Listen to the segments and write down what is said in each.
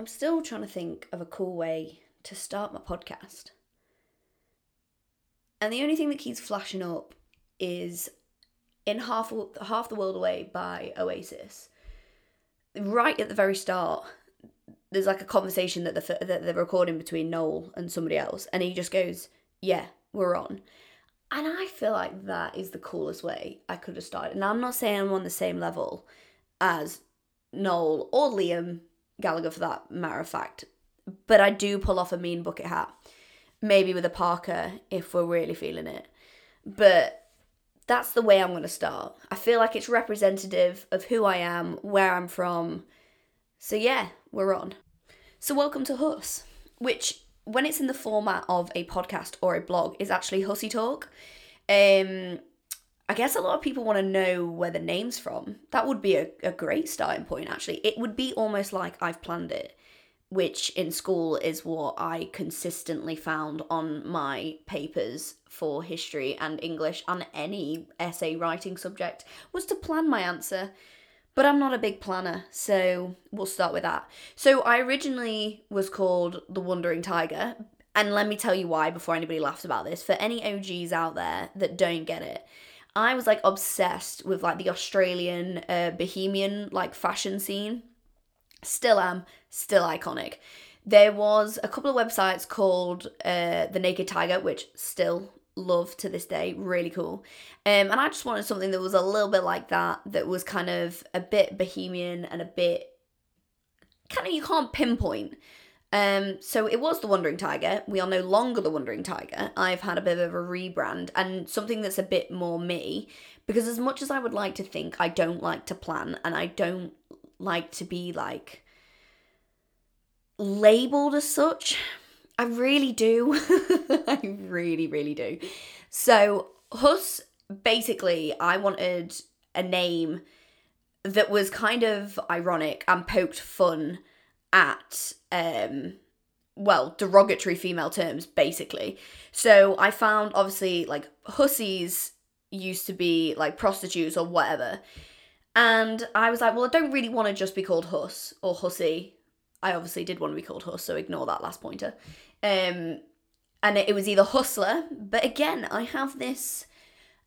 I'm still trying to think of a cool way to start my podcast. And the only thing that keeps flashing up is in half half the world away by Oasis. Right at the very start, there's like a conversation that the that they're recording between Noel and somebody else, and he just goes, "Yeah, we're on." And I feel like that is the coolest way I could have started. And I'm not saying I'm on the same level as Noel or Liam Gallagher for that matter of fact, but I do pull off a mean bucket hat. Maybe with a parka if we're really feeling it. But that's the way I'm going to start. I feel like it's representative of who I am, where I'm from. So, yeah, we're on. So, welcome to Huss, which, when it's in the format of a podcast or a blog, is actually Hussy Talk. Um, I guess a lot of people want to know where the name's from. That would be a, a great starting point, actually. It would be almost like I've planned it which in school is what I consistently found on my papers for history and English and any essay writing subject was to plan my answer. But I'm not a big planner, so we'll start with that. So I originally was called the Wandering Tiger, and let me tell you why before anybody laughs about this. For any OGs out there that don't get it, I was like obsessed with like the Australian uh, bohemian like fashion scene Still am, still iconic. There was a couple of websites called uh, The Naked Tiger, which still love to this day, really cool. Um, and I just wanted something that was a little bit like that, that was kind of a bit bohemian and a bit kind of you can't pinpoint. Um, so it was the Wandering Tiger. We are no longer the Wandering Tiger. I've had a bit of a rebrand and something that's a bit more me. Because as much as I would like to think, I don't like to plan and I don't like to be like labeled as such. I really do. I really, really do. So, Huss, basically, I wanted a name that was kind of ironic and poked fun at um well derogatory female terms basically so i found obviously like hussies used to be like prostitutes or whatever and I was like, well, I don't really want to just be called Huss or Hussy. I obviously did want to be called Huss, so ignore that last pointer. Um, and it, it was either Hustler, but again, I have this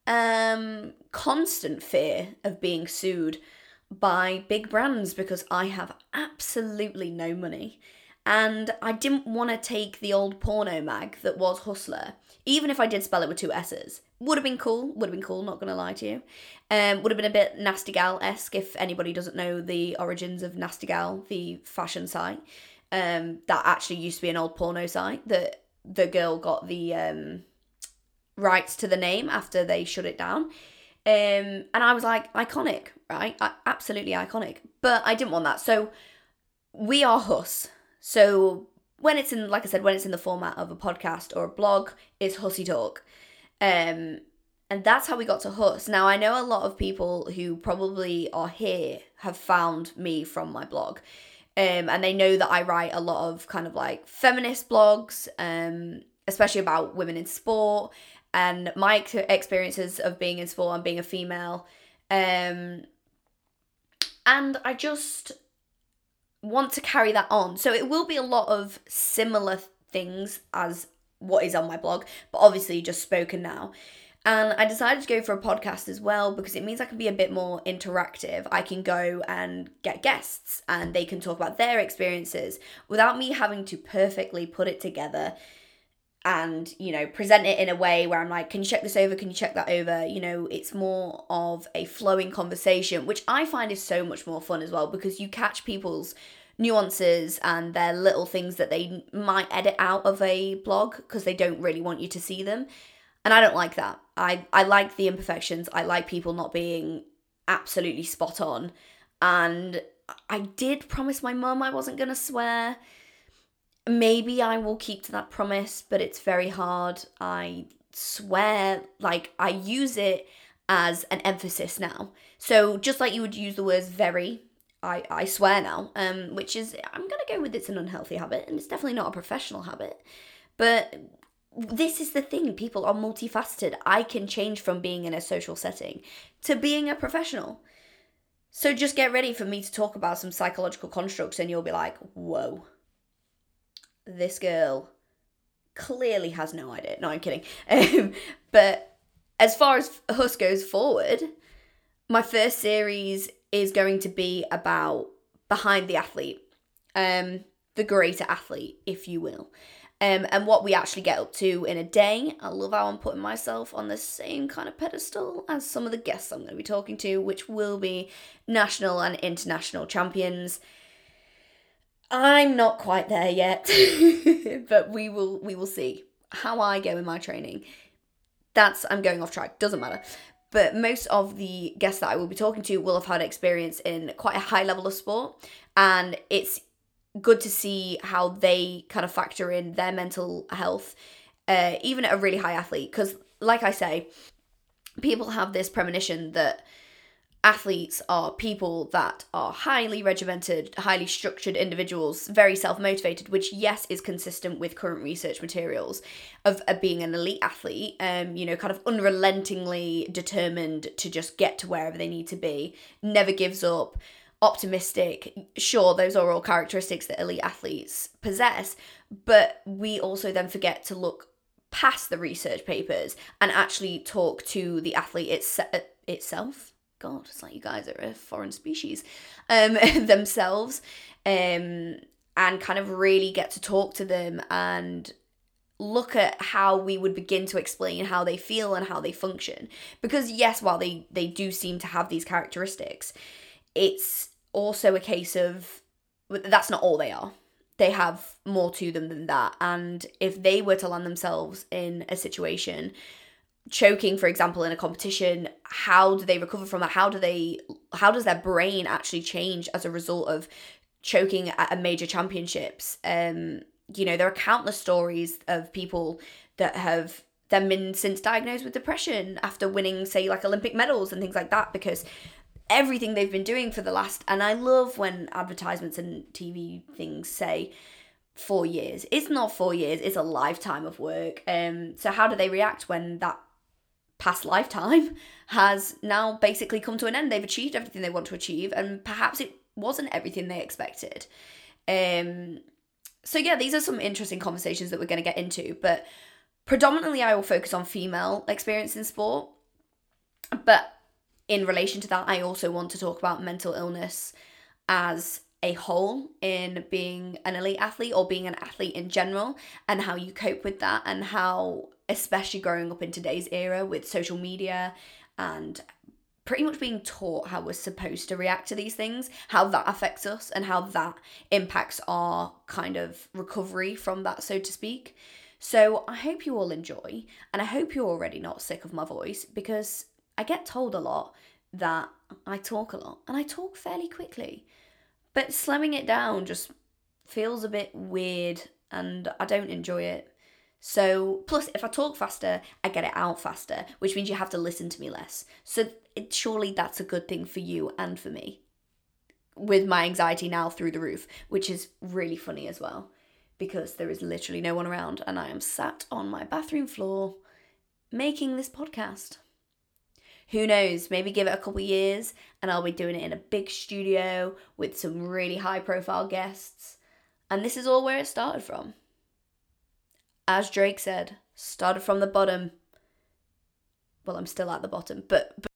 um, constant fear of being sued by big brands because I have absolutely no money. And I didn't want to take the old porno mag that was Hustler, even if I did spell it with two S's. Would have been cool, would have been cool, not gonna lie to you. Um, would have been a bit Nasty Gal esque if anybody doesn't know the origins of Nasty Gal, the fashion site. Um, that actually used to be an old porno site that the girl got the um, rights to the name after they shut it down. Um, and I was like, iconic, right? Absolutely iconic. But I didn't want that. So we are Huss. So when it's in, like I said, when it's in the format of a podcast or a blog, it's Hussy Talk. Um, and that's how we got to Huss. Now, I know a lot of people who probably are here have found me from my blog. Um, and they know that I write a lot of kind of like feminist blogs, um, especially about women in sport and my experiences of being in sport and being a female. Um, and I just want to carry that on. So it will be a lot of similar things as what is on my blog, but obviously just spoken now. And I decided to go for a podcast as well because it means I can be a bit more interactive. I can go and get guests and they can talk about their experiences without me having to perfectly put it together and, you know, present it in a way where I'm like, can you check this over? Can you check that over? You know, it's more of a flowing conversation, which I find is so much more fun as well because you catch people's nuances and their little things that they might edit out of a blog because they don't really want you to see them. And I don't like that. I, I like the imperfections. I like people not being absolutely spot on. And I did promise my mum I wasn't going to swear maybe I will keep to that promise, but it's very hard. I swear, like, I use it as an emphasis now. So just like you would use the words very, I, I swear now, um, which is, I'm going to go with it's an unhealthy habit, and it's definitely not a professional habit. But this is the thing people are multifaceted. I can change from being in a social setting to being a professional. So just get ready for me to talk about some psychological constructs, and you'll be like, whoa, this girl clearly has no idea. No, I'm kidding. Um, but as far as Huss goes forward, my first series is going to be about behind the athlete, um, the greater athlete, if you will. Um, and what we actually get up to in a day. I love how I'm putting myself on the same kind of pedestal as some of the guests I'm going to be talking to, which will be national and international champions. I'm not quite there yet, but we will we will see how I go in my training. That's I'm going off track. Doesn't matter. But most of the guests that I will be talking to will have had experience in quite a high level of sport, and it's good to see how they kind of factor in their mental health, uh, even at a really high athlete. Because, like I say, people have this premonition that athletes are people that are highly regimented, highly structured individuals, very self motivated, which, yes, is consistent with current research materials of, of being an elite athlete, um, you know, kind of unrelentingly determined to just get to wherever they need to be, never gives up. Optimistic, sure, those are all characteristics that elite athletes possess, but we also then forget to look past the research papers and actually talk to the athlete it's, itself God, it's like you guys are a foreign species um, themselves, um, and kind of really get to talk to them and look at how we would begin to explain how they feel and how they function. Because yes, while they they do seem to have these characteristics, it's also a case of that's not all they are. They have more to them than that. And if they were to land themselves in a situation choking for example in a competition how do they recover from that? How do they how does their brain actually change as a result of choking at a major championships? Um you know there are countless stories of people that have then been since diagnosed with depression after winning say like olympic medals and things like that because everything they've been doing for the last and i love when advertisements and tv things say four years. It's not four years it's a lifetime of work. Um so how do they react when that past lifetime has now basically come to an end. They've achieved everything they want to achieve, and perhaps it wasn't everything they expected. Um, so yeah, these are some interesting conversations that we're going to get into, but predominantly I will focus on female experience in sport. But in relation to that, I also want to talk about mental illness as a whole in being an elite athlete or being an athlete in general and how you cope with that and how especially growing up in today's era with social media and pretty much being taught how we're supposed to react to these things, how that affects us and how that impacts our kind of recovery from that, so to speak. So I hope you all enjoy, and I hope you're already not sick of my voice because I get told a lot that I talk a lot and I talk fairly quickly. But slowing it down just feels a bit weird and I don't enjoy it. So, plus, if I talk faster, I get it out faster, which means you have to listen to me less. So, it, surely that's a good thing for you and for me. With my anxiety now through the roof, which is really funny as well, because there is literally no one around and I am sat on my bathroom floor making this podcast. Who knows? Maybe give it a couple years and I'll be doing it in a big studio with some really high profile guests. And this is all where it started from as Drake said, started from the bottom. Well, I'm still at the bottom, but, but